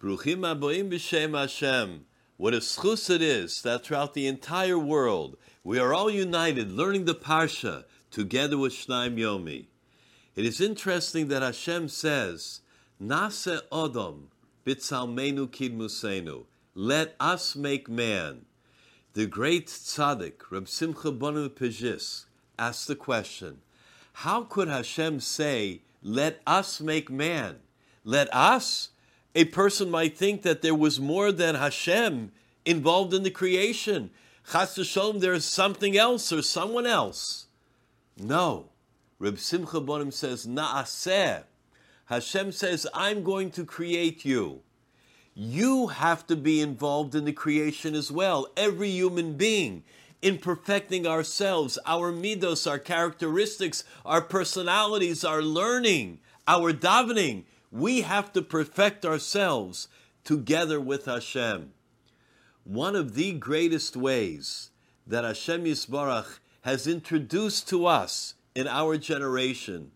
Bruchim aboim b'shem Hashem. What a schus it is that throughout the entire world we are all united learning the Parsha together with Shnaim Yomi. It is interesting that Hashem says, Nase Odom bitzalmenu kidmusenu. Let us make man. The great tzaddik, Reb Simcha Bonim Pejis, asked the question, how could Hashem say, let us make man? Let us? A person might think that there was more than Hashem involved in the creation. Chas v'sholom, there is something else or someone else. No. Reb Simcha Bonim says, Naaseh. Hashem says, I'm going to create you. You have to be involved in the creation as well. Every human being in perfecting ourselves, our midos, our characteristics, our personalities, our learning, our davening. We have to perfect ourselves together with Hashem. One of the greatest ways that Hashem Yisbarach has introduced to us in our generation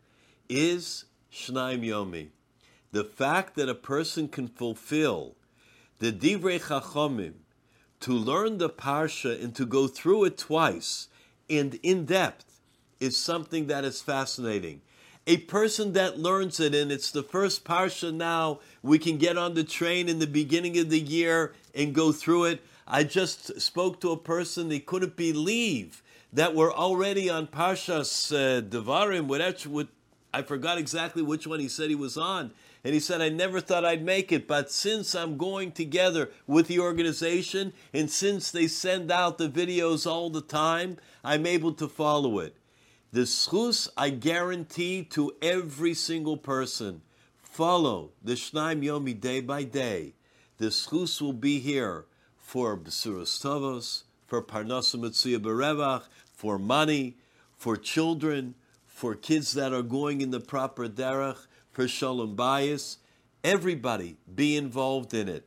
is Shnaim Yomi. The fact that a person can fulfill the Divrei Chachomim, to learn the Parsha and to go through it twice and in depth is something that is fascinating. A person that learns it and it's the first Parsha now, we can get on the train in the beginning of the year and go through it. I just spoke to a person, they couldn't believe that we're already on Parshas uh, Devarim, whatever, I forgot exactly which one he said he was on. And he said, I never thought I'd make it, but since I'm going together with the organization and since they send out the videos all the time, I'm able to follow it. The schus I guarantee to every single person. Follow the Shnaim Yomi day by day. The schus will be here for Besuras Tovos, for Parnasa Mitzuya Berevach, for money, for children, for kids that are going in the proper derech, for shalom bayis. Everybody be involved in it.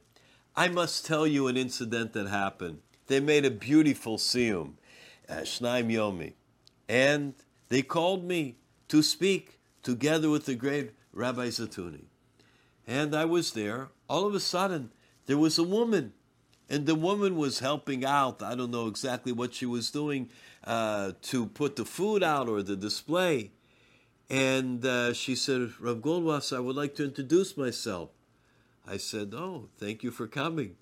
I must tell you an incident that happened. They made a beautiful siyum, uh, Shnaim Yomi, and they called me to speak together with the great Rabbi Zatuni. And I was there. All of a sudden, there was a woman and the woman was helping out. I don't know exactly what she was doing uh, to put the food out or the display. And uh, she said, Rav Goldwasser, I would like to introduce myself. I said, Oh, thank you for coming.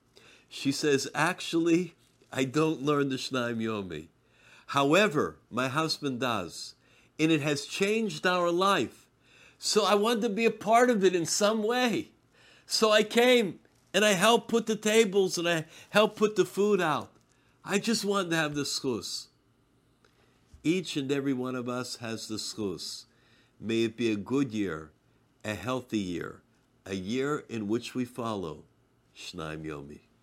She says, Actually, I don't learn the Shnaim Yomi. However, my husband does. And it has changed our life. So I wanted to be a part of it in some way. So I came and I helped put the tables and I helped put the food out. I just wanted to have the schus. Each and every one of us has the schus. May it be a good year, a healthy year, a year in which we follow Shnaim Yomi.